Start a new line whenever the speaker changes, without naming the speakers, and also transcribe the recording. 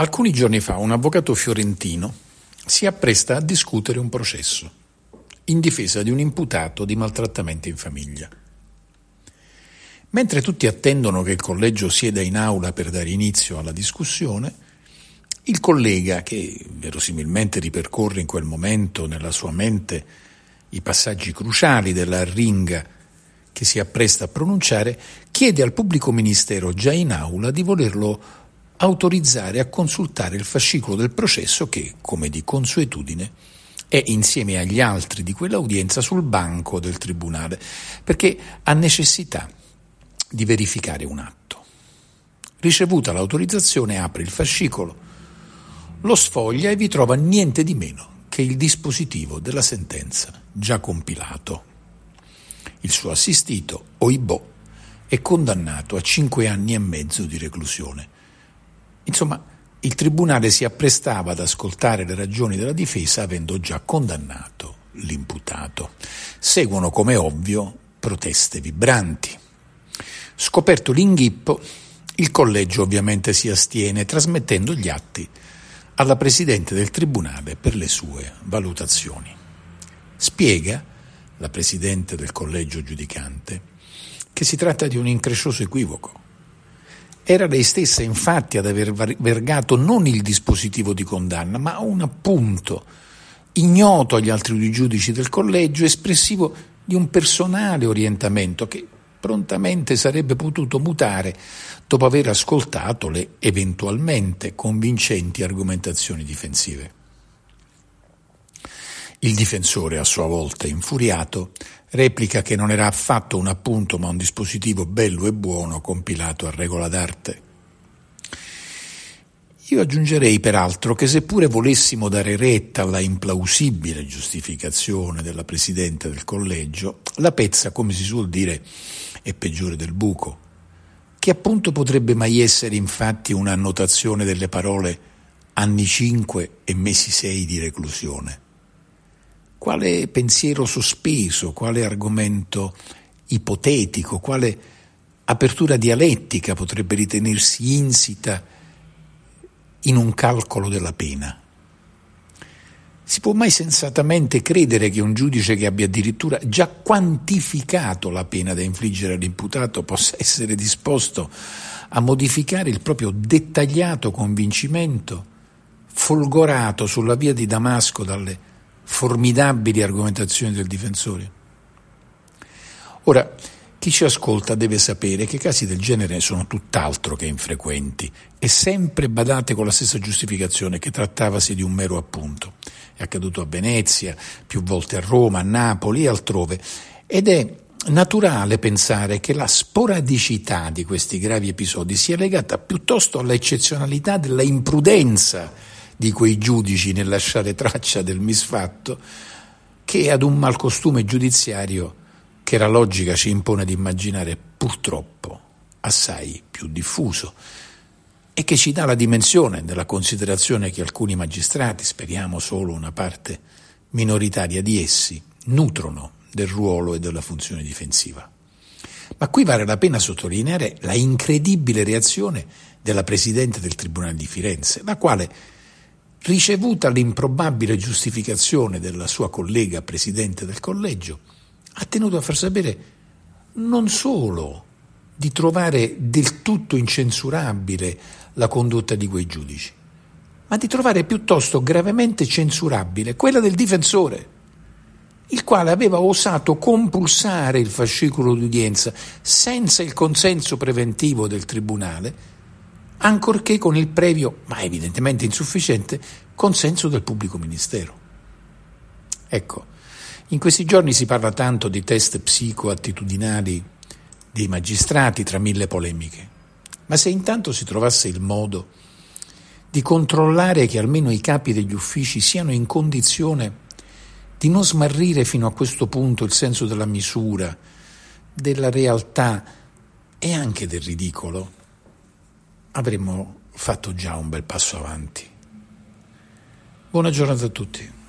Alcuni giorni fa un avvocato fiorentino si appresta a discutere un processo in difesa di un imputato di maltrattamento in famiglia. Mentre tutti attendono che il collegio sieda in aula per dare inizio alla discussione, il collega, che verosimilmente ripercorre in quel momento nella sua mente i passaggi cruciali della ringa che si appresta a pronunciare, chiede al pubblico ministero già in aula di volerlo autorizzare a consultare il fascicolo del processo che, come di consuetudine, è insieme agli altri di quell'udienza sul banco del tribunale, perché ha necessità di verificare un atto. Ricevuta l'autorizzazione apre il fascicolo, lo sfoglia e vi trova niente di meno che il dispositivo della sentenza già compilato. Il suo assistito, Oibò, è condannato a cinque anni e mezzo di reclusione Insomma, il tribunale si apprestava ad ascoltare le ragioni della difesa avendo già condannato l'imputato. Seguono, come ovvio, proteste vibranti. Scoperto l'inghippo, il collegio ovviamente si astiene trasmettendo gli atti alla Presidente del Tribunale per le sue valutazioni. Spiega la Presidente del collegio giudicante che si tratta di un increscioso equivoco era lei stessa infatti ad aver vergato non il dispositivo di condanna, ma un appunto ignoto agli altri giudici del collegio, espressivo di un personale orientamento che prontamente sarebbe potuto mutare dopo aver ascoltato le eventualmente convincenti argomentazioni difensive. Il difensore, a sua volta infuriato, replica che non era affatto un appunto ma un dispositivo bello e buono compilato a regola d'arte. Io aggiungerei peraltro che seppure volessimo dare retta alla implausibile giustificazione della Presidente del Collegio, la pezza, come si suol dire, è peggiore del buco. Che appunto potrebbe mai essere infatti un'annotazione delle parole anni 5 e mesi 6 di reclusione? Quale pensiero sospeso, quale argomento ipotetico, quale apertura dialettica potrebbe ritenersi insita in un calcolo della pena. Si può mai sensatamente credere che un giudice che abbia addirittura già quantificato la pena da infliggere all'imputato possa essere disposto a modificare il proprio dettagliato convincimento, folgorato sulla via di Damasco dalle formidabili argomentazioni del difensore. Ora, chi ci ascolta deve sapere che casi del genere sono tutt'altro che infrequenti e sempre badate con la stessa giustificazione che trattavasi di un mero appunto. È accaduto a Venezia, più volte a Roma, a Napoli e altrove ed è naturale pensare che la sporadicità di questi gravi episodi sia legata piuttosto all'eccezionalità della imprudenza di quei giudici nel lasciare traccia del misfatto che ad un malcostume giudiziario che la logica ci impone di immaginare purtroppo assai più diffuso e che ci dà la dimensione della considerazione che alcuni magistrati, speriamo solo una parte minoritaria di essi, nutrono del ruolo e della funzione difensiva. Ma qui vale la pena sottolineare la incredibile reazione della Presidente del Tribunale di Firenze, la quale ricevuta l'improbabile giustificazione della sua collega presidente del collegio, ha tenuto a far sapere non solo di trovare del tutto incensurabile la condotta di quei giudici, ma di trovare piuttosto gravemente censurabile quella del difensore, il quale aveva osato compulsare il fascicolo d'udienza senza il consenso preventivo del tribunale ancorché con il previo, ma evidentemente insufficiente, consenso del pubblico ministero. Ecco, in questi giorni si parla tanto di test psicoattitudinali dei magistrati tra mille polemiche, ma se intanto si trovasse il modo di controllare che almeno i capi degli uffici siano in condizione di non smarrire fino a questo punto il senso della misura, della realtà e anche del ridicolo, avremmo fatto già un bel passo avanti. Buona giornata a tutti.